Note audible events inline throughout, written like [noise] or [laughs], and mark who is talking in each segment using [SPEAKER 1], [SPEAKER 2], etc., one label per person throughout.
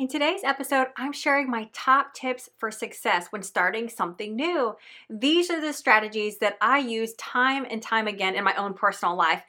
[SPEAKER 1] In today's episode, I'm sharing my top tips for success when starting something new. These are the strategies that I use time and time again in my own personal life.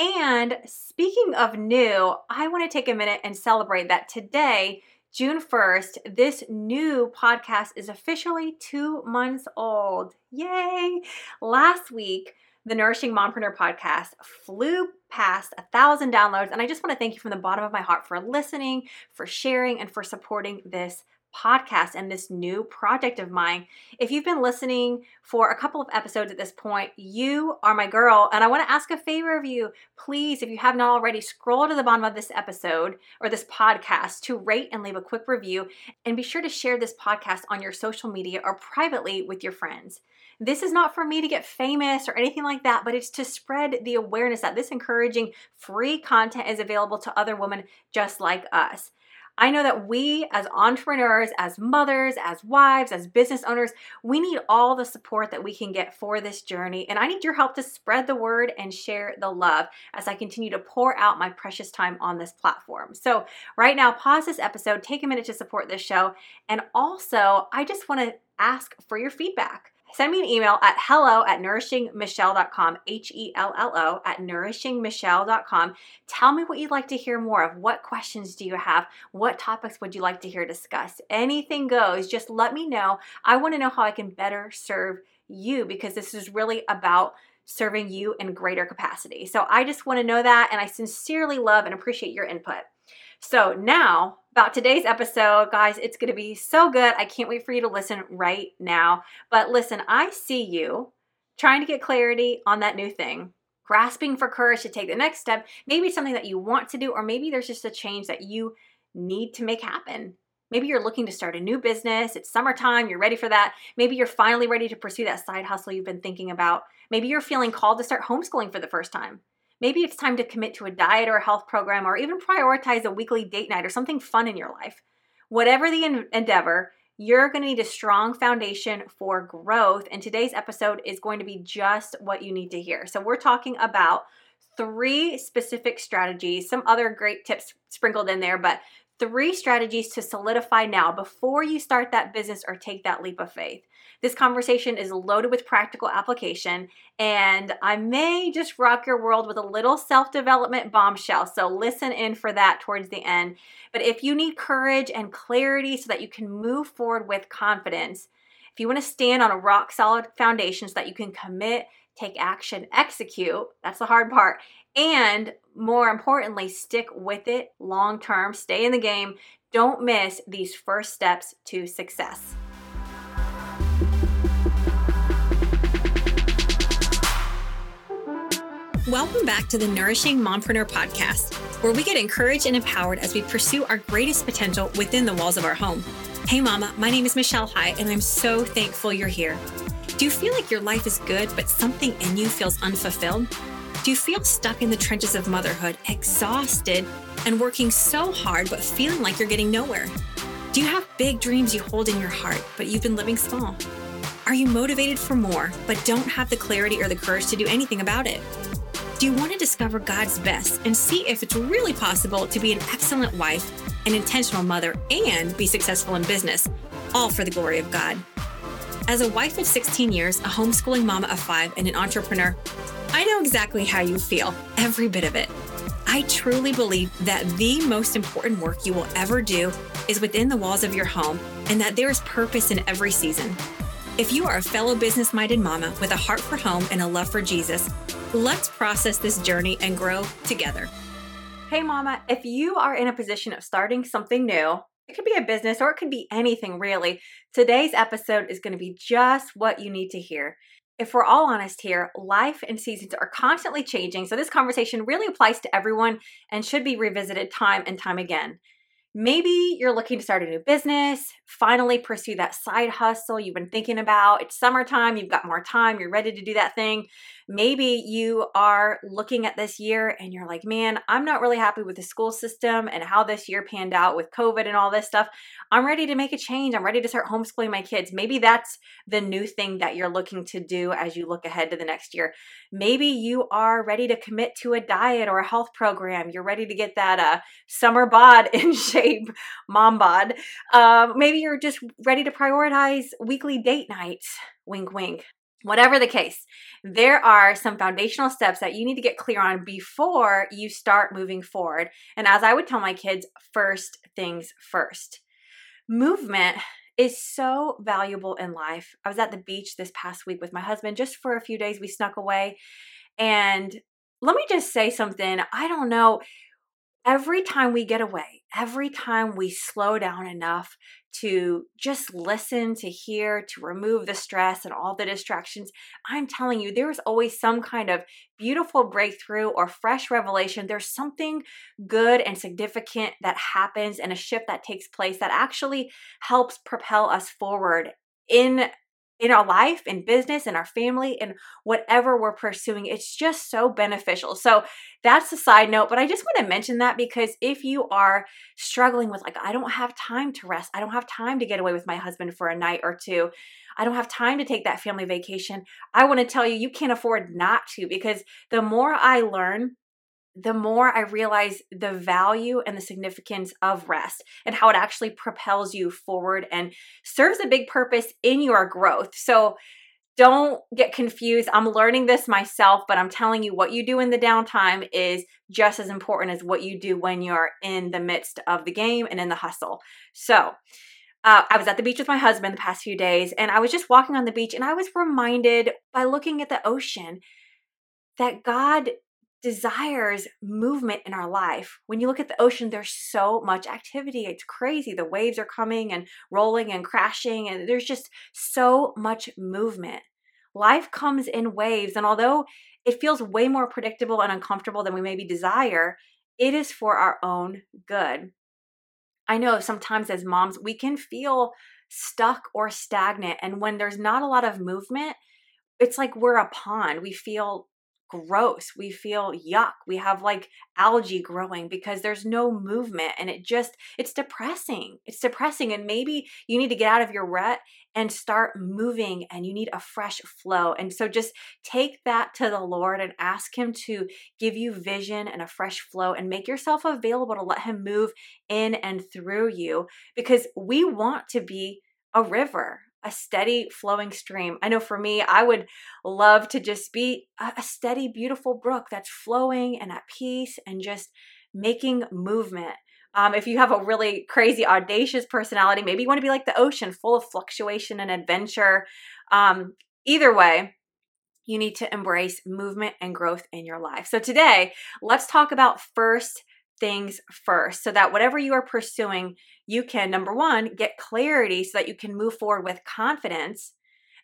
[SPEAKER 1] And speaking of new, I want to take a minute and celebrate that today, June 1st, this new podcast is officially two months old. Yay! Last week, the Nourishing Mompreneur podcast flew past a thousand downloads. And I just want to thank you from the bottom of my heart for listening, for sharing, and for supporting this podcast and this new project of mine. If you've been listening for a couple of episodes at this point, you are my girl. And I want to ask a favor of you. Please, if you have not already, scroll to the bottom of this episode or this podcast to rate and leave a quick review. And be sure to share this podcast on your social media or privately with your friends. This is not for me to get famous or anything like that, but it's to spread the awareness that this encouraging free content is available to other women just like us. I know that we, as entrepreneurs, as mothers, as wives, as business owners, we need all the support that we can get for this journey. And I need your help to spread the word and share the love as I continue to pour out my precious time on this platform. So, right now, pause this episode, take a minute to support this show. And also, I just want to ask for your feedback send me an email at hello at nourishingmichelle.com, H E L L O, at nourishingmichelle.com. Tell me what you'd like to hear more of. What questions do you have? What topics would you like to hear discussed? Anything goes. Just let me know. I want to know how I can better serve you because this is really about serving you in greater capacity. So I just want to know that, and I sincerely love and appreciate your input. So now about today's episode, guys, it's going to be so good. I can't wait for you to listen right now. But listen, I see you trying to get clarity on that new thing, grasping for courage to take the next step. Maybe it's something that you want to do, or maybe there's just a change that you need to make happen. Maybe you're looking to start a new business. It's summertime. You're ready for that. Maybe you're finally ready to pursue that side hustle you've been thinking about. Maybe you're feeling called to start homeschooling for the first time. Maybe it's time to commit to a diet or a health program or even prioritize a weekly date night or something fun in your life. Whatever the endeavor, you're going to need a strong foundation for growth. And today's episode is going to be just what you need to hear. So, we're talking about three specific strategies, some other great tips sprinkled in there, but three strategies to solidify now before you start that business or take that leap of faith. This conversation is loaded with practical application, and I may just rock your world with a little self development bombshell. So listen in for that towards the end. But if you need courage and clarity so that you can move forward with confidence, if you want to stand on a rock solid foundation so that you can commit, take action, execute, that's the hard part, and more importantly, stick with it long term, stay in the game. Don't miss these first steps to success. Welcome back to the Nourishing Mompreneur podcast, where we get encouraged and empowered as we pursue our greatest potential within the walls of our home. Hey, Mama, my name is Michelle High, and I'm so thankful you're here. Do you feel like your life is good, but something in you feels unfulfilled? Do you feel stuck in the trenches of motherhood, exhausted and working so hard, but feeling like you're getting nowhere? Do you have big dreams you hold in your heart, but you've been living small? Are you motivated for more, but don't have the clarity or the courage to do anything about it? Do you want to discover God's best and see if it's really possible to be an excellent wife, an intentional mother, and be successful in business, all for the glory of God? As a wife of 16 years, a homeschooling mama of five, and an entrepreneur, I know exactly how you feel, every bit of it. I truly believe that the most important work you will ever do is within the walls of your home and that there is purpose in every season. If you are a fellow business minded mama with a heart for home and a love for Jesus, Let's process this journey and grow together. Hey, Mama, if you are in a position of starting something new, it could be a business or it could be anything really. Today's episode is going to be just what you need to hear. If we're all honest here, life and seasons are constantly changing, so this conversation really applies to everyone and should be revisited time and time again. Maybe you're looking to start a new business, finally pursue that side hustle you've been thinking about. It's summertime, you've got more time, you're ready to do that thing. Maybe you are looking at this year and you're like, man, I'm not really happy with the school system and how this year panned out with COVID and all this stuff. I'm ready to make a change. I'm ready to start homeschooling my kids. Maybe that's the new thing that you're looking to do as you look ahead to the next year. Maybe you are ready to commit to a diet or a health program. You're ready to get that uh, summer bod [laughs] in shape mom bod. Um, maybe you're just ready to prioritize weekly date nights. Wink, wink. Whatever the case, there are some foundational steps that you need to get clear on before you start moving forward. And as I would tell my kids, first things first. Movement is so valuable in life. I was at the beach this past week with my husband just for a few days. We snuck away. And let me just say something. I don't know. Every time we get away, every time we slow down enough to just listen, to hear, to remove the stress and all the distractions, I'm telling you, there's always some kind of beautiful breakthrough or fresh revelation. There's something good and significant that happens and a shift that takes place that actually helps propel us forward in in our life, in business, in our family, in whatever we're pursuing. It's just so beneficial. So that's a side note, but I just want to mention that because if you are struggling with, like, I don't have time to rest, I don't have time to get away with my husband for a night or two, I don't have time to take that family vacation, I want to tell you, you can't afford not to because the more I learn, the more I realize the value and the significance of rest and how it actually propels you forward and serves a big purpose in your growth. So don't get confused. I'm learning this myself, but I'm telling you what you do in the downtime is just as important as what you do when you're in the midst of the game and in the hustle. So, uh, I was at the beach with my husband the past few days, and I was just walking on the beach, and I was reminded by looking at the ocean that God desires movement in our life. When you look at the ocean, there's so much activity. It's crazy. The waves are coming and rolling and crashing, and there's just so much movement. Life comes in waves, and although it feels way more predictable and uncomfortable than we maybe desire, it is for our own good. I know sometimes as moms, we can feel stuck or stagnant, and when there's not a lot of movement, it's like we're a pond. We feel gross. We feel yuck. We have like algae growing because there's no movement and it just, it's depressing. It's depressing. And maybe you need to get out of your rut and start moving and you need a fresh flow. And so just take that to the Lord and ask Him to give you vision and a fresh flow and make yourself available to let Him move in and through you because we want to be a river a steady flowing stream. I know for me, I would love to just be a steady, beautiful brook that's flowing and at peace and just making movement. Um, if you have a really crazy, audacious personality, maybe you want to be like the ocean, full of fluctuation and adventure. Um, either way, you need to embrace movement and growth in your life. So, today, let's talk about first things first so that whatever you are pursuing, you can, number one, get clarity so that you can move forward with confidence.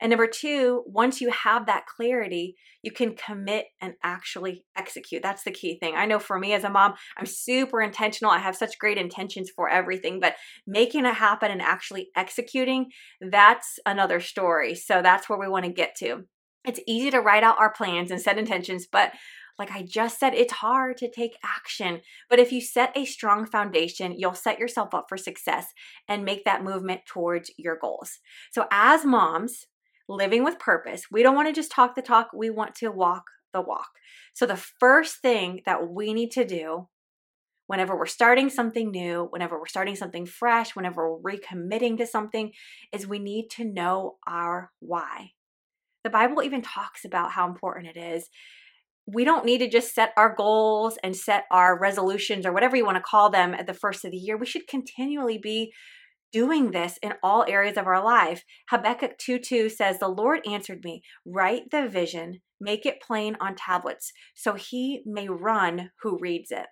[SPEAKER 1] And number two, once you have that clarity, you can commit and actually execute. That's the key thing. I know for me as a mom, I'm super intentional. I have such great intentions for everything, but making it happen and actually executing, that's another story. So that's where we want to get to. It's easy to write out our plans and set intentions, but like I just said, it's hard to take action. But if you set a strong foundation, you'll set yourself up for success and make that movement towards your goals. So, as moms living with purpose, we don't want to just talk the talk, we want to walk the walk. So, the first thing that we need to do whenever we're starting something new, whenever we're starting something fresh, whenever we're recommitting to something, is we need to know our why. The Bible even talks about how important it is we don't need to just set our goals and set our resolutions or whatever you want to call them at the first of the year. We should continually be doing this in all areas of our life. Habakkuk 2 2 says, The Lord answered me, write the vision, make it plain on tablets, so he may run who reads it.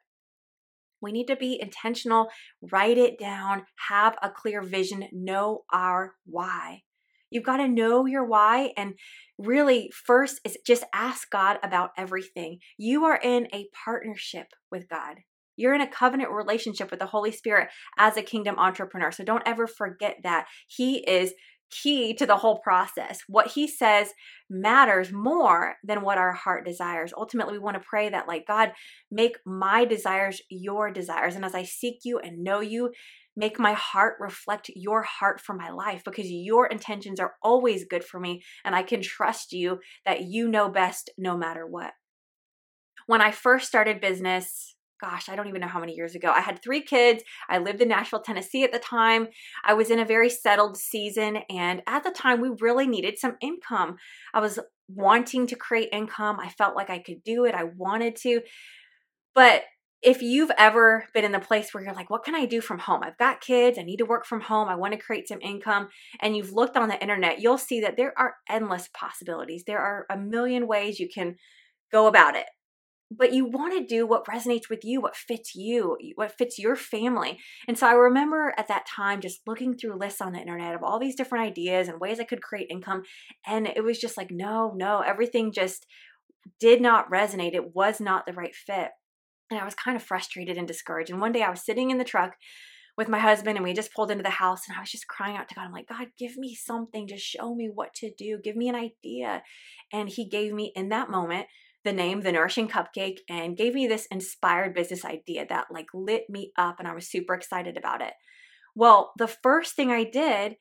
[SPEAKER 1] We need to be intentional, write it down, have a clear vision, know our why. You've got to know your why. And really, first is just ask God about everything. You are in a partnership with God. You're in a covenant relationship with the Holy Spirit as a kingdom entrepreneur. So don't ever forget that. He is key to the whole process. What he says matters more than what our heart desires. Ultimately, we want to pray that, like, God, make my desires your desires. And as I seek you and know you, Make my heart reflect your heart for my life because your intentions are always good for me, and I can trust you that you know best no matter what. When I first started business, gosh, I don't even know how many years ago. I had three kids. I lived in Nashville, Tennessee at the time. I was in a very settled season. And at the time, we really needed some income. I was wanting to create income. I felt like I could do it. I wanted to. But if you've ever been in the place where you're like, what can I do from home? I've got kids, I need to work from home, I want to create some income, and you've looked on the internet, you'll see that there are endless possibilities. There are a million ways you can go about it but you want to do what resonates with you, what fits you, what fits your family. And so I remember at that time just looking through lists on the internet of all these different ideas and ways I could create income. And it was just like, no, no, everything just did not resonate. It was not the right fit. And I was kind of frustrated and discouraged. And one day I was sitting in the truck with my husband and we just pulled into the house and I was just crying out to God. I'm like, God, give me something. Just show me what to do. Give me an idea. And He gave me in that moment the name the nourishing cupcake and gave me this inspired business idea that like lit me up and i was super excited about it well the first thing i did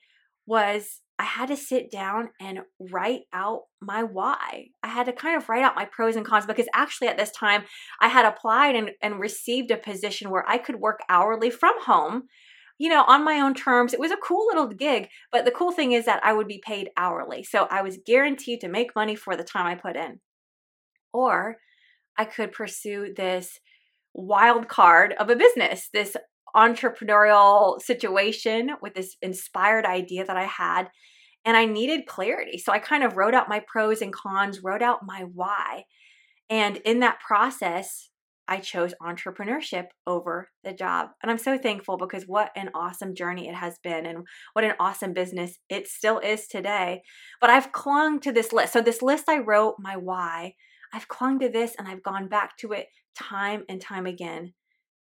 [SPEAKER 1] was i had to sit down and write out my why i had to kind of write out my pros and cons because actually at this time i had applied and, and received a position where i could work hourly from home you know, on my own terms. It was a cool little gig, but the cool thing is that I would be paid hourly. So I was guaranteed to make money for the time I put in. Or I could pursue this wild card of a business, this entrepreneurial situation with this inspired idea that I had. And I needed clarity. So I kind of wrote out my pros and cons, wrote out my why. And in that process, I chose entrepreneurship over the job. And I'm so thankful because what an awesome journey it has been and what an awesome business it still is today. But I've clung to this list. So, this list I wrote, my why, I've clung to this and I've gone back to it time and time again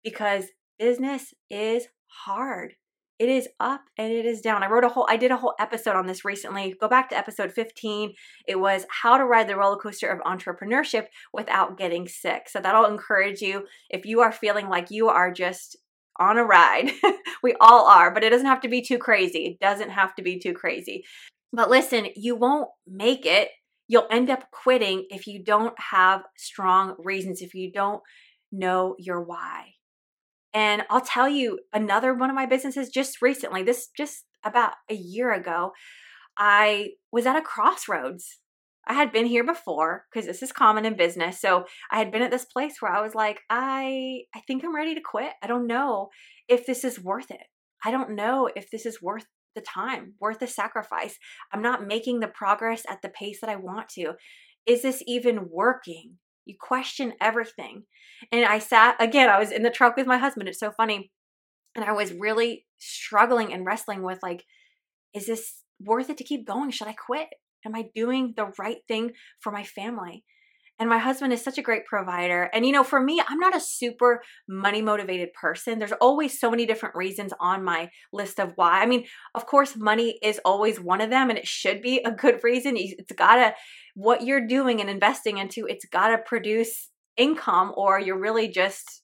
[SPEAKER 1] because business is hard. It is up and it is down. I wrote a whole I did a whole episode on this recently. Go back to episode 15. It was how to ride the roller coaster of entrepreneurship without getting sick. So that'll encourage you if you are feeling like you are just on a ride. [laughs] we all are, but it doesn't have to be too crazy. It doesn't have to be too crazy. But listen, you won't make it you'll end up quitting if you don't have strong reasons, if you don't know your why. And I'll tell you another one of my businesses just recently, this just about a year ago, I was at a crossroads. I had been here before because this is common in business. So I had been at this place where I was like, I I think I'm ready to quit. I don't know if this is worth it. I don't know if this is worth the time, worth the sacrifice. I'm not making the progress at the pace that I want to. Is this even working? You question everything. And I sat, again, I was in the truck with my husband. It's so funny. And I was really struggling and wrestling with like, is this worth it to keep going? Should I quit? Am I doing the right thing for my family? And my husband is such a great provider. And, you know, for me, I'm not a super money motivated person. There's always so many different reasons on my list of why. I mean, of course, money is always one of them, and it should be a good reason. It's got to, what you're doing and investing into, it's got to produce income, or you're really just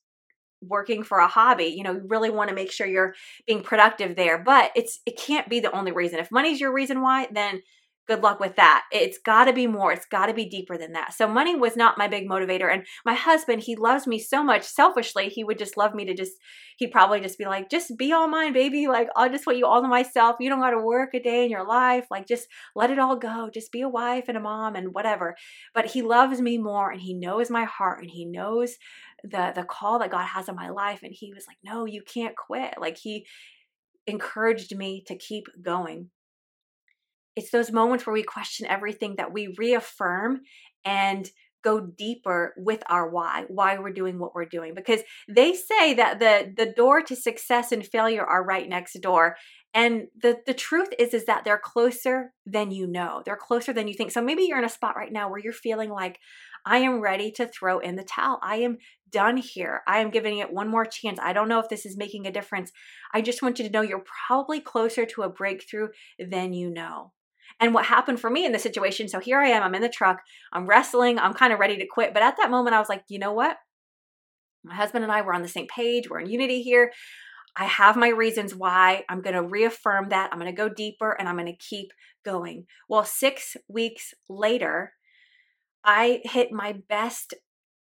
[SPEAKER 1] working for a hobby you know you really want to make sure you're being productive there but it's it can't be the only reason. If money's your reason why then good luck with that. It's got to be more. It's got to be deeper than that. So money was not my big motivator. And my husband, he loves me so much selfishly. He would just love me to just, he'd probably just be like, just be all mine, baby. Like, I just want you all to myself. You don't got to work a day in your life. Like, just let it all go. Just be a wife and a mom and whatever. But he loves me more and he knows my heart and he knows the the call that God has in my life. And he was like, no, you can't quit. Like he encouraged me to keep going it's those moments where we question everything that we reaffirm and go deeper with our why why we're doing what we're doing. Because they say that the the door to success and failure are right next door. And the the truth is is that they're closer than you know. They're closer than you think. So maybe you're in a spot right now where you're feeling like i am ready to throw in the towel. I am done here. I am giving it one more chance. I don't know if this is making a difference. I just want you to know you're probably closer to a breakthrough than you know and what happened for me in the situation, so here I am, I'm in the truck, I'm wrestling, I'm kind of ready to quit. But at that moment, I was like, you know what? My husband and I were on the same page, we're in unity here. I have my reasons why. I'm going to reaffirm that. I'm going to go deeper and I'm going to keep going. Well, six weeks later, I hit my best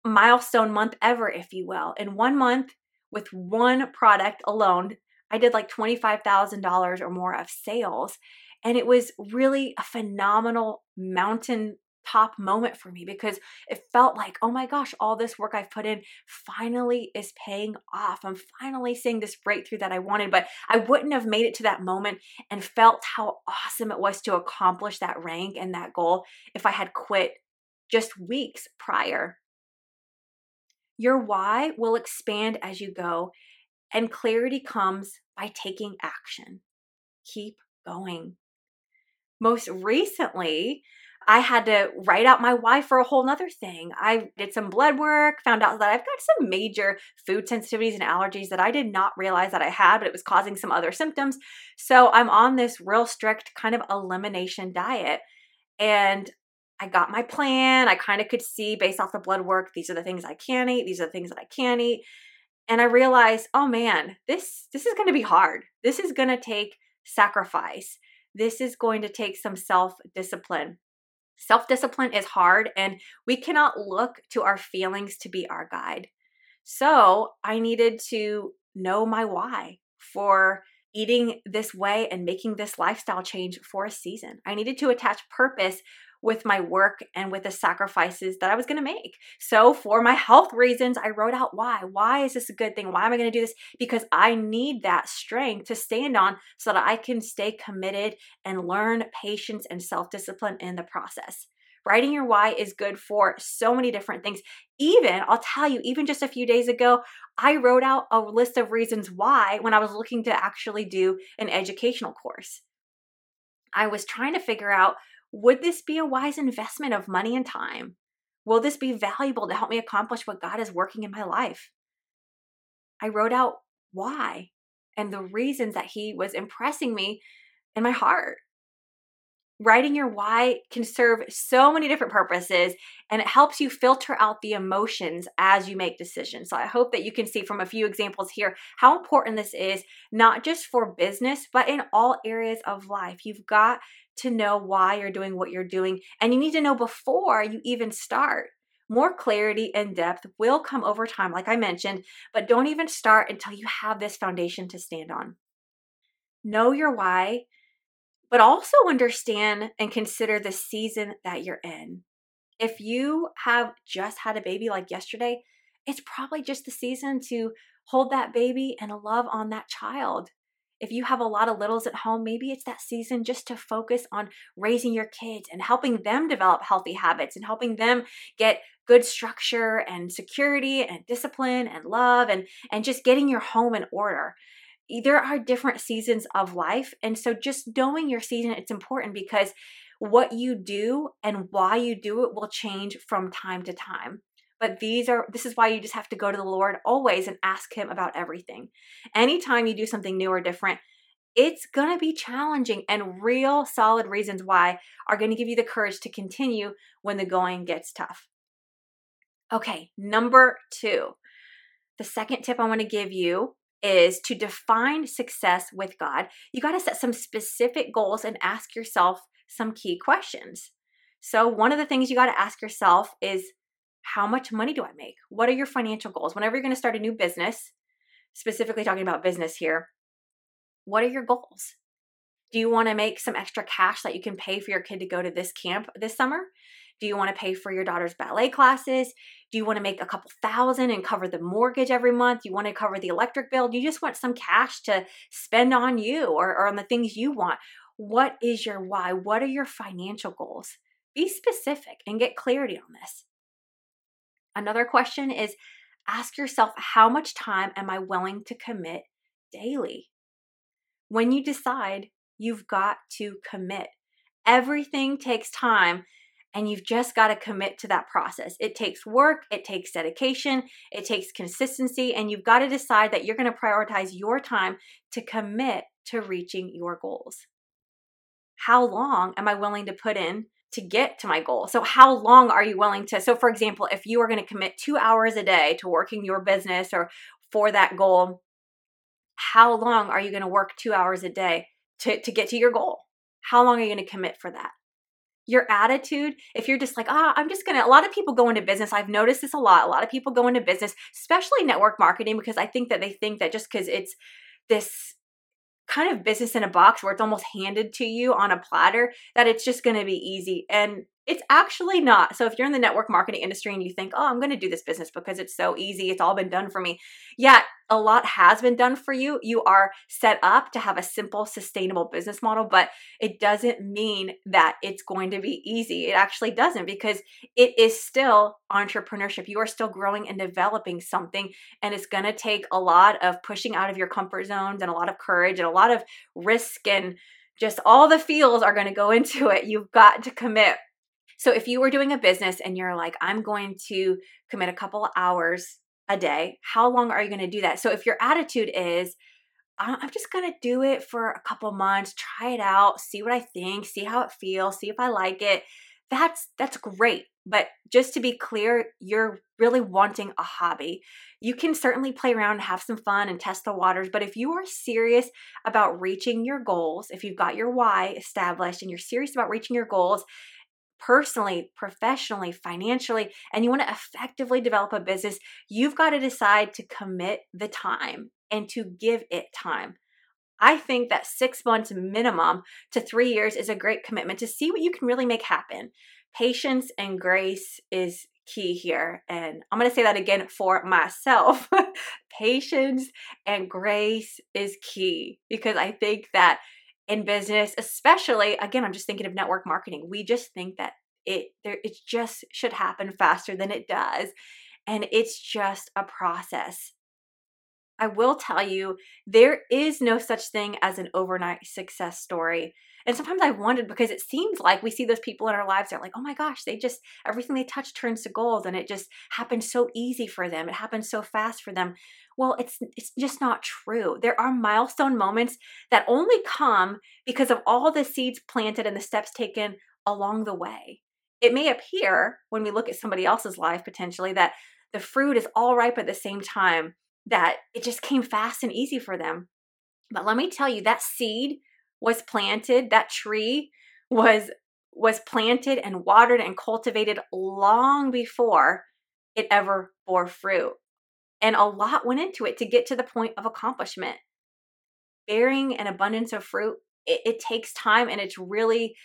[SPEAKER 1] milestone month ever, if you will. In one month, with one product alone, I did like $25,000 or more of sales. And it was really a phenomenal mountain top moment for me because it felt like, oh my gosh, all this work I've put in finally is paying off. I'm finally seeing this breakthrough that I wanted, but I wouldn't have made it to that moment and felt how awesome it was to accomplish that rank and that goal if I had quit just weeks prior. Your why will expand as you go, and clarity comes by taking action. Keep going. Most recently, I had to write out my why for a whole nother thing. I did some blood work, found out that I've got some major food sensitivities and allergies that I did not realize that I had, but it was causing some other symptoms. So I'm on this real strict kind of elimination diet. And I got my plan. I kind of could see based off the blood work, these are the things I can eat, these are the things that I can't eat. And I realized, oh man, this this is to be hard. This is to take sacrifice. This is going to take some self-discipline. Self discipline is hard, and we cannot look to our feelings to be our guide. So I needed to know my why for eating this way and making this lifestyle change for a season. I needed to attach purpose with my work and with the sacrifices that I was going to make. So, for my health reasons, I wrote out why. Why is this a good thing? Why am I going to do this? Because I need that strength to stand on so that I can stay committed and learn patience and self discipline in the process. Writing your why is good for so many different things. Even, I'll tell you, even just a few days ago, I wrote out a list of reasons why when I was looking to actually do an educational course. I was trying to figure out would this be a wise investment of money and time? Will this be valuable to help me accomplish what God is working in my life? I wrote out why and the reasons that He was impressing me in my heart writing your why can serve so many different purposes and it helps you filter out the emotions as you make decisions. So I hope that you can see from a few examples here how important this is, not just for business, but in all areas of life. You've got to know why you're doing what you're doing, and you need to know before you even start. More clarity and depth will come over time, like I mentioned, but don't even start until you have this foundation to stand on. Know your why but also understand and consider the season that you're in. If you have just had a baby like yesterday, it's probably just the season to hold that baby and love on that child. If you have a lot of littles at home, maybe it's that season just to focus on raising your kids and helping them develop healthy habits and helping them get good structure and security and discipline and love and and just getting your home in order there are different seasons of life. And so just knowing your season, it's important because what you do and why you do it will change from time to time. But these are, this is why you just have to go to the Lord always and ask Him about everything. Anytime you do something new or different, it's going to be challenging, and real solid reasons why are going to give you the courage to continue when the going gets tough. Okay, number two. The second tip I want to give you is to define success with God, you got to set some specific goals and ask yourself some key questions. So, one of the things you got to ask yourself is how much money do I make? What are your financial goals? Whenever you're going to start a new business, specifically talking about business here, what are your goals? Do you want to make some extra cash that you can pay for your kid to go to this camp this summer? Do you want to pay for your daughter's ballet classes? Do you want to make a couple thousand and cover the mortgage every month? You want to cover the electric bill? You just want some cash to spend on you or, or on the things you want? What is your why? What are your financial goals? Be specific and get clarity on this. Another question is ask yourself how much time am I willing to commit daily? When you decide, you've got to commit. Everything takes time and you've just got to commit to that process. It takes work, it takes dedication, it takes consistency, and you've got to decide that you're going to prioritize your time to commit to reaching your goals. How long am I willing to put in to get to my goal? So, how long are you willing to? So, for example, if you are going to commit two hours a day to working your business or for that goal, how long are you going to work two hours a day to, to get to your goal? How long are you going to commit for that? your attitude, if you're just like, ah, oh, I'm just gonna, a lot of people go into business. I've noticed this a lot. A lot of people go into business, especially network marketing, because I think that they think that just because it's this kind of business in a box where it's almost handed to you on a platter, that it's just gonna be easy. And it's actually not. So if you're in the network marketing industry and you think, oh, I'm going to do this business because it's so easy, it's all been done for me. Yeah, a lot has been done for you. You are set up to have a simple, sustainable business model, but it doesn't mean that it's going to be easy. It actually doesn't because it is still entrepreneurship. You are still growing and developing something, and it's going to take a lot of pushing out of your comfort zones and a lot of courage and a lot of risk and just all the feels are going to go [laughs] into it. You've got to commit so if you were doing a business and you're like, I'm going to commit a couple hours a day, how long are you going to do that? So if your attitude is, I'm just going to do it for a couple months, try it out, see what I think, see how it feels, see if I like it. That's that's great. But just to be clear, you're really wanting a hobby. You can certainly play around have some fun and test the waters, but if you are serious about reaching your goals, if you've got your why established and you're serious about reaching your goals, personally, professionally, financially, and you want to effectively develop a business, you've got to decide to commit the time and to give it time. I think that six months minimum to three years is a great commitment to see what you can really make happen. Patience and grace is key here. And I'm going to say that again for myself. [laughs] Patience and grace is key because I think that in business, especially again, I'm just thinking of network marketing. We just think that it there it just should happen faster than it does. And it's just a process. I will tell you, there is no such thing as an overnight success story. And sometimes I wondered because it seems like we see those people in our lives that are like, oh my gosh, they just, everything they touch turns to gold and it just happens so easy for them. It happens so fast for them. Well, it's it's just not true. There are milestone moments that only come because of all the seeds planted and the steps taken along the way. It may appear when we look at somebody else's life potentially that the fruit is all ripe at the same time, that it just came fast and easy for them. But let me tell you, that seed was planted, that tree was was planted and watered and cultivated long before it ever bore fruit. And a lot went into it to get to the point of accomplishment. Bearing an abundance of fruit, it, it takes time and it's really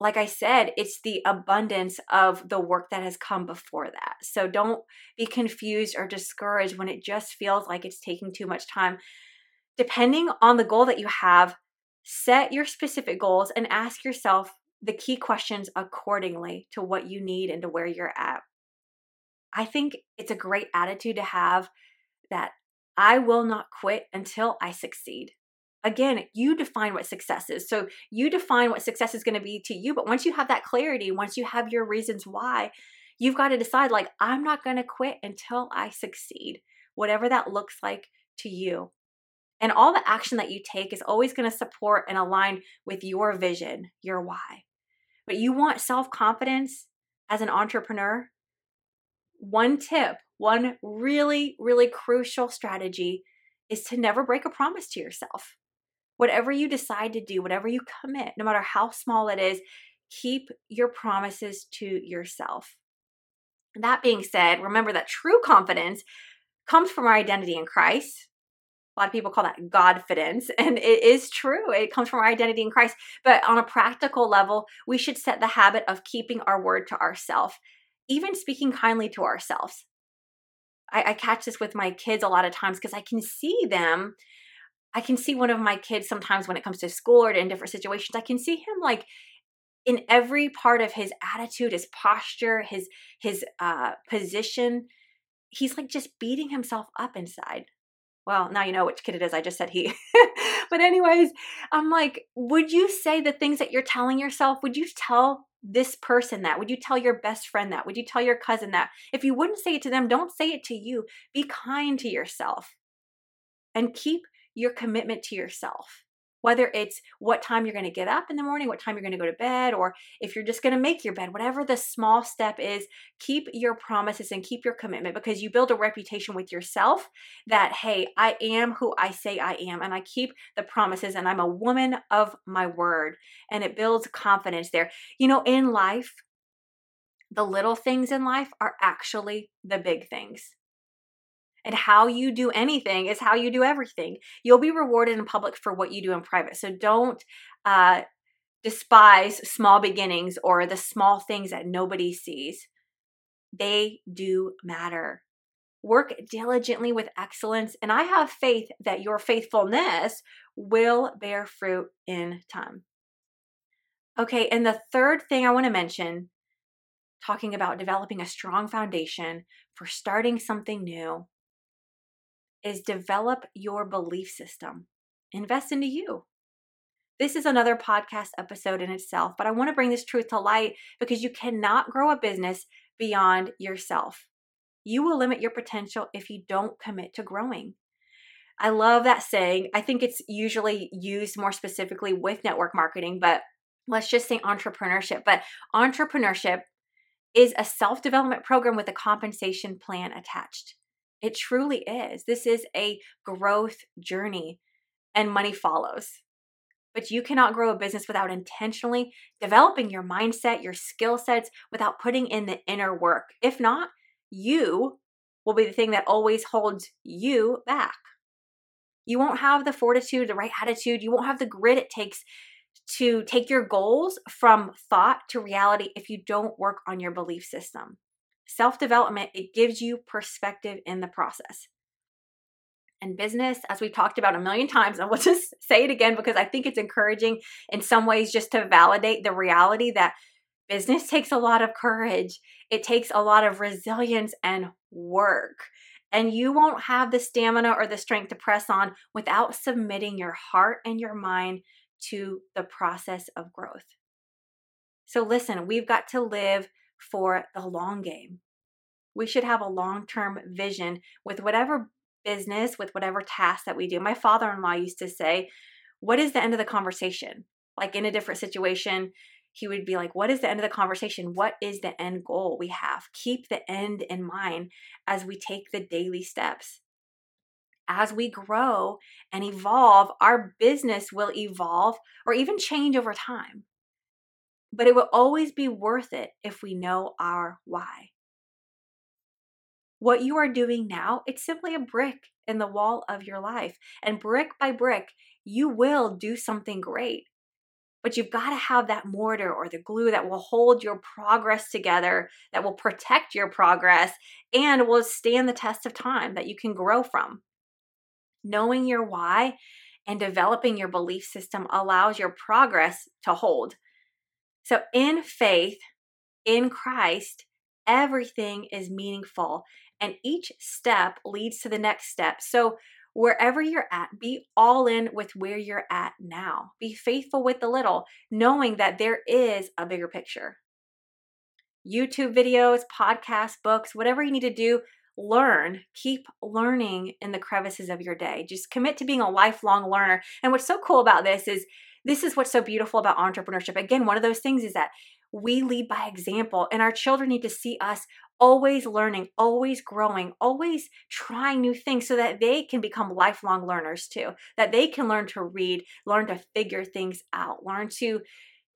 [SPEAKER 1] like I said, it's the abundance of the work that has come before that. So don't be confused or discouraged when it just feels like it's taking too much time. Depending on the goal that you have, set your specific goals and ask yourself the key questions accordingly to what you need and to where you're at. I think it's a great attitude to have that I will not quit until I succeed. Again, you define what success is. So you define what success is going to be to you. But once you have that clarity, once you have your reasons why, you've got to decide like, I'm not going to quit until I succeed, whatever that looks like to you. And all the action that you take is always going to support and align with your vision, your why. But you want self confidence as an entrepreneur? one tip, one really, really crucial strategy is to never break a promise to yourself. Whatever you decide to do, whatever you commit, no matter how small it is, keep your promises to yourself. That being said, remember that true confidence comes from our identity in Christ. A lot of people call that Godfidence, [laughs] and it is true. It comes from our identity in Christ. But on a practical level, we should set the habit of keeping our word to ourselves even speaking kindly to ourselves. I, I catch this with my kids a lot of times because I can see them. I can see one of my kids sometimes when it comes to school or in different situations. I can see him like in every part of his attitude, his posture, his his uh, position. He's like just beating himself up inside. Well, now you know which kid it is. I just said he. [laughs] but anyways, I'm like, would you say the things that you're telling yourself? Would you tell this person that? Would you tell your best friend that? Would you tell your cousin that? If you wouldn't say it to them, don't say it to you. Be kind to yourself and keep your commitment to yourself. whether it's what time you're going to get up in the morning, what time you're going to go to bed, or if you're just going to make your bed, whatever the small step is, keep your promises and keep your commitment because you build a reputation with yourself that, hey, I am who I say I am, and I keep the promises, and I'm a woman of my word, and it builds confidence there. You know, in life, the little things in life are actually the big things. And how you do anything is how you do everything. You'll be rewarded in public for what you do in private. So don't uh, despise small beginnings or the small things that nobody sees. They do matter. Work diligently with excellence, and I have faith that your faithfulness will bear fruit in time. Okay, and the third thing I want to mention, talking about developing a strong foundation for starting something new, is develop your belief system. Invest into you. This is another podcast episode in itself, but I want to bring this truth to light because you cannot grow a business beyond yourself. You will limit your potential if you don't commit to growing. I love that saying. I think it's usually used more specifically with network marketing, but let's just say entrepreneurship. But entrepreneurship is a self development program with a compensation plan attached. It truly is. This is a growth journey and money follows. But you cannot grow a business without intentionally developing your mindset, your skill sets, without putting in the inner work. If not, you will be the thing that always holds you back. You won't have the fortitude, the right attitude, you won't have the grit it takes to take your goals from thought to reality if you don't work on your belief system self development, it gives you perspective in the process. And business, as we've talked about a million times, and we'll [laughs] just say it again because I think it's encouraging in some ways just to validate the reality that business takes a lot of courage, it takes a lot of resilience and work. And you won't have the stamina or the strength to press on without submitting your heart and your mind to the process of growth. So, listen, we've got to live for the long game. We should have a long term vision with whatever business, with whatever task that we do. My father in law used to say, What is the end of the conversation? Like in a different situation, he would be like, What is the end of the conversation? What is the end goal we have? Keep the end in mind as we take the daily steps. As we grow and evolve, our business will evolve or even change over time but it will always be worth it if we know our why. What you are doing now, it's simply a brick in the wall of your life. And brick by brick, you will do something great. But you've got to have that mortar or the glue that will hold your progress together, that will protect your progress, and will stand the test of time that you can grow from. Knowing your why and developing your belief system allows your progress to hold so, in faith, in Christ, everything is meaningful and each step leads to the next step. So, wherever you're at, be all in with where you're at now. Be faithful with the little, knowing that there is a bigger picture. YouTube videos, podcasts, books, whatever you need to do, learn. Keep learning in the crevices of your day. Just commit to being a lifelong learner. And what's so cool about this is this is what's so beautiful about entrepreneurship. Again, one of those things is that we lead by example, and our children need to see us always learning, always growing, always trying new things so that they can become lifelong learners too, that they can learn to read, learn to figure things out, learn to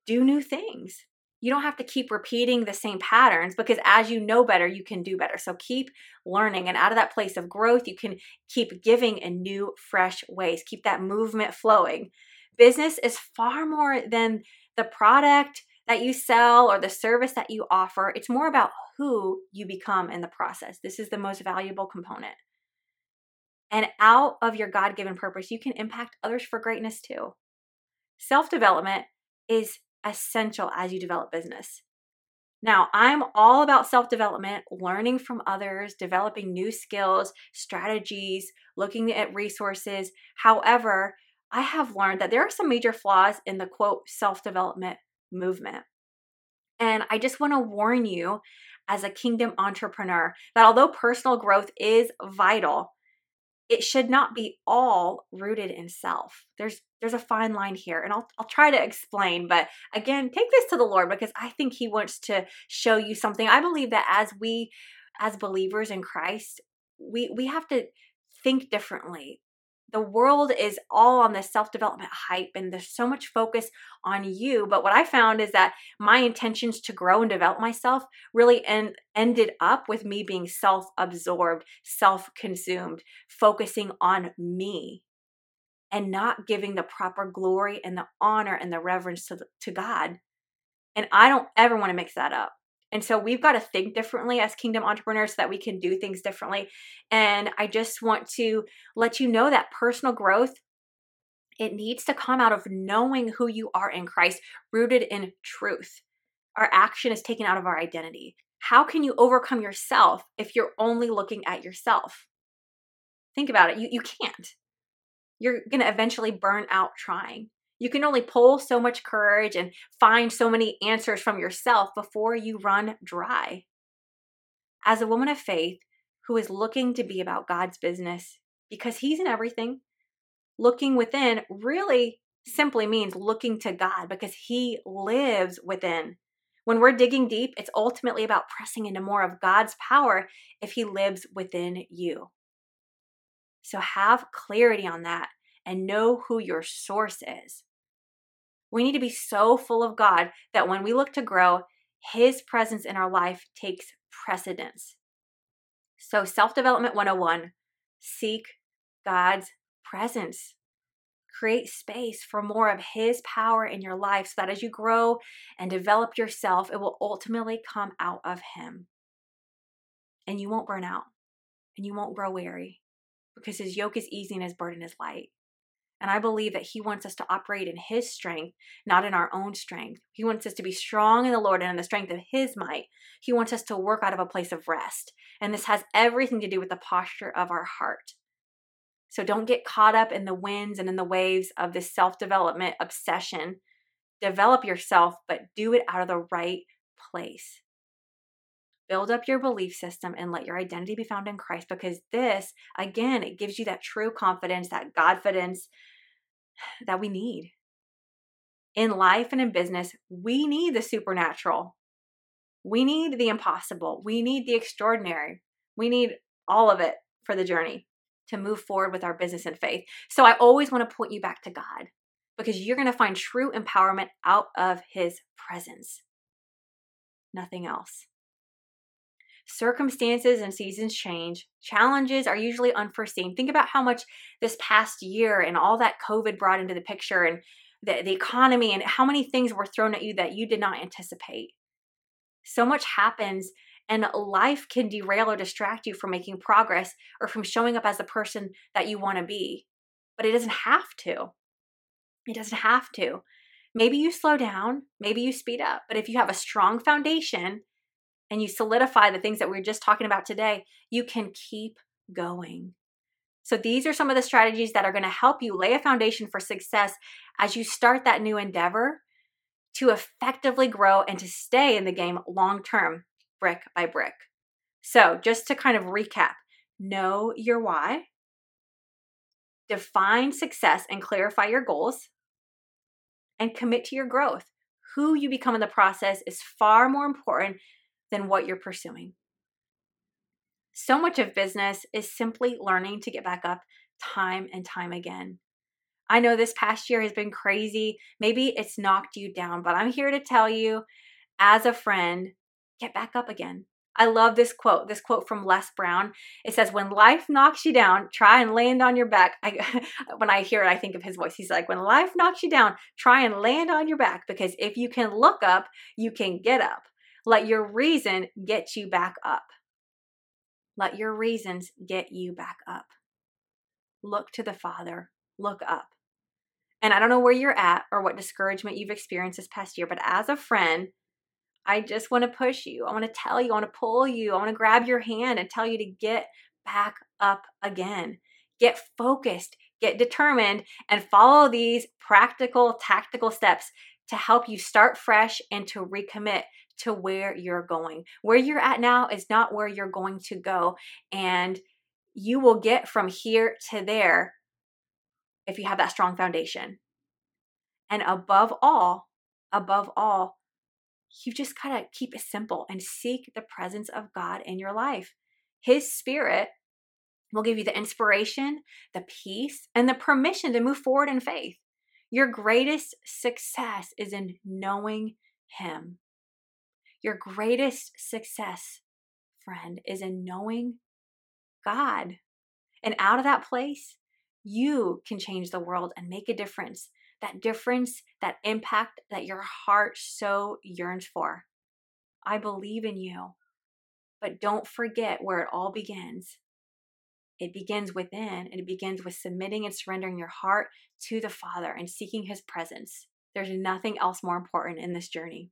[SPEAKER 1] do new things. You don't have to keep repeating the same patterns because as you know better, you can do better. So keep learning. And out of that place of growth, you can keep giving in new, fresh ways. Keep that movement flowing business is far more than the product that you sell or the service that you offer. It's more about who you become in the process. This is the most valuable component. And out of your God given purpose, you can impact others for greatness too. Self development is essential as you develop business. Now, I'm all about self development, learning from others, developing new skills, strategies, looking at resources. However, I have learned that there are some major flaws in the quote self development movement. And I just want to warn you as a kingdom entrepreneur that although personal growth is vital, it should not be all rooted in self. There's there's a fine line here and I'll I'll try to explain, but again, take this to the Lord because I think he wants to show you something. I believe that as we as believers in Christ, we we have to think differently the world is all on this self development hype and there's so much focus on you. But what I found is that my intentions to grow and develop myself really en- ended up with me being self absorbed, self consumed, focusing on me and not giving the proper glory and the honor and the reverence to, the, to God. And I don't ever want to mix that up. And so we've got to think differently as kingdom entrepreneurs so that we can do things differently. And I just want to let you know that personal growth it needs to come out of knowing who you are in Christ, rooted in truth. Our action is taken out of our identity. How can you overcome yourself if you're only looking at yourself? Think about it. You, you can't. You're going to eventually burn out trying. You can only pull so much courage and find so many answers from yourself before you run dry. As a woman of faith who is looking to be about God's business because He's in everything, looking within really simply means looking to God because He lives within. When we're digging deep, it's ultimately about pressing into more of God's power if He lives within you. So have clarity on that and know who your source is. We need to be so full of God that when we look to grow, His presence in our life takes precedence. So, Self Development 101 seek God's presence. Create space for more of His power in your life so that as you grow and develop yourself, it will ultimately come out of Him. And you won't burn out and you won't grow weary because His yoke is easy and His burden is light. And I believe that He wants us to operate in His strength, not in our own strength. He wants us to be strong in the Lord and in the strength of His might. He wants us to work out of a place of rest. And this has everything to do with the posture of our heart. So don't get caught up in the winds and in the waves of this self development obsession. Develop yourself, but do it out of the right place. Build up your belief system and let your identity be found in Christ because this, again, it gives you that true confidence, that Godfidence, that we need. In life and in business, we need the supernatural. We need the impossible. We need the extraordinary. We need all of it for the journey to move forward with our business and faith. So I always want to point you back to God because you're going to find true empowerment out of His presence. Nothing else. Circumstances and seasons change. Challenges are usually unforeseen. Think about how much this past year and all that COVID brought into the picture and the, the economy and how many things were thrown at you that you did not anticipate. So much happens, and life can derail or distract you from making progress or from showing up as the person that you want to be. But it doesn't have to. It doesn't have to. Maybe you slow down, maybe you speed up, but if you have a strong foundation, and you solidify the things that we are just talking about today, you can keep going. So, these are some of the strategies that are going to help you lay a foundation for success as you start that new endeavor to effectively grow and to stay in the game long term, brick by brick. So, just to kind of recap know your why, define success and clarify your goals, and commit to your growth. Who you become in the process is far more important than what you're pursuing. So much of business is simply learning to get back up time and time again. I know this past year has been crazy. Maybe it's knocked you down, but I'm here to tell you, as a friend, get back up again. I love this quote, this quote from Les Brown. It says, When life knocks you down, try and land on your back. I, [laughs] when I hear it, I think of his voice. He's like, When life knocks you down, try and land on your back because if you can look up, you can get up. Let your reason get you back up. Let your reasons get you back up. Look to the Father. Look up. And I don't know where you're at or what discouragement you've experienced this past year, but as a friend, I just want to push you. I want to tell you. I want to pull you. I want to grab your hand and tell you to get back up again. Get focused, get determined, and follow these practical, tactical steps to help you start fresh and to recommit to where you're going. Where you're at now is not where you're going to go. And you will get from here to there if you have that strong foundation. And above all, above all, you just got to keep it simple and seek the presence of God in your life. His spirit will give you the inspiration, the peace, and the permission to move forward in faith. Your greatest success is in knowing Him. Your greatest success, friend, is in knowing God. And out of that place, you can change the world and make a difference. That difference, that impact that your heart so yearns for. I believe in you. But don't forget where it all begins. It begins within, and it begins with submitting and surrendering your heart to the Father and seeking His presence. There's nothing else more important in this journey.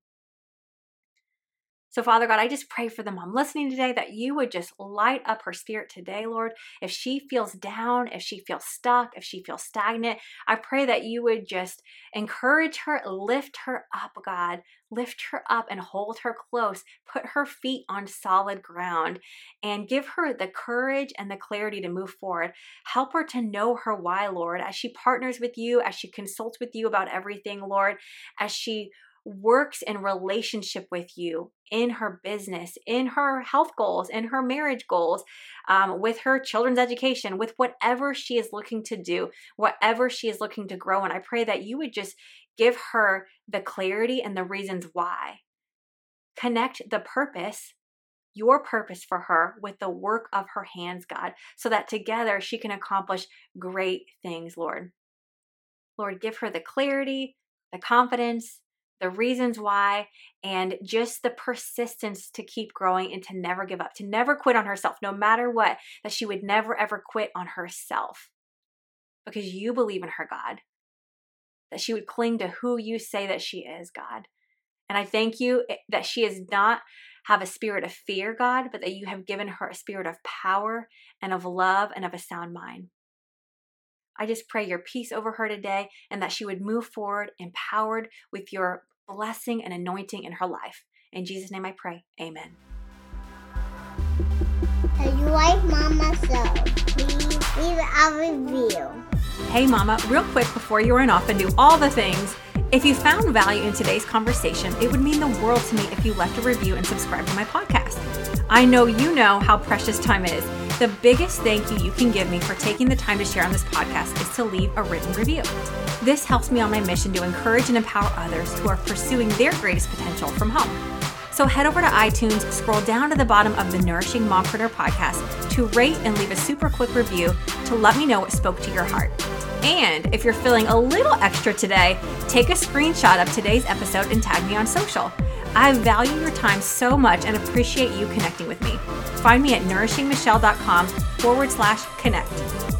[SPEAKER 1] So, Father God, I just pray for the mom listening today that you would just light up her spirit today, Lord. If she feels down, if she feels stuck, if she feels stagnant, I pray that you would just encourage her, lift her up, God. Lift her up and hold her close. Put her feet on solid ground and give her the courage and the clarity to move forward. Help her to know her why, Lord, as she partners with you, as she consults with you about everything, Lord, as she works in relationship with you in her business, in her health goals, in her marriage goals, um, with her children's education, with whatever she is looking to do, whatever she is looking to grow. And I pray that you would just give her the clarity and the reasons why. Connect the purpose your purpose for her with the work of her hands, God, so that together she can accomplish great things, Lord. Lord, give her the clarity, the confidence, the reasons why, and just the persistence to keep growing and to never give up, to never quit on herself, no matter what, that she would never ever quit on herself because you believe in her, God. That she would cling to who you say that she is, God. And I thank you eh, that she does not have a spirit of fear, God, but that you have given her a spirit of power and of love and of a sound mind. I just pray your peace over her today and that she would move forward empowered with your blessing and anointing in her life. In Jesus' name I pray. Amen.
[SPEAKER 2] If you like Mama So, please leave a review.
[SPEAKER 1] Hey, Mama, real quick before you run off and do all the things, if you found value in today's conversation, it would mean the world to me if you left a review and subscribed to my podcast. I know you know how precious time is. The biggest thank you you can give me for taking the time to share on this podcast is to leave a written review. This helps me on my mission to encourage and empower others who are pursuing their greatest potential from home. So head over to iTunes, scroll down to the bottom of the Nourishing Mompreneur podcast to rate and leave a super quick review to let me know what spoke to your heart. And if you're feeling a little extra today, take a screenshot of today's episode and tag me on social. I value your time so much and appreciate you connecting with me. Find me at nourishingmichelle.com forward slash connect.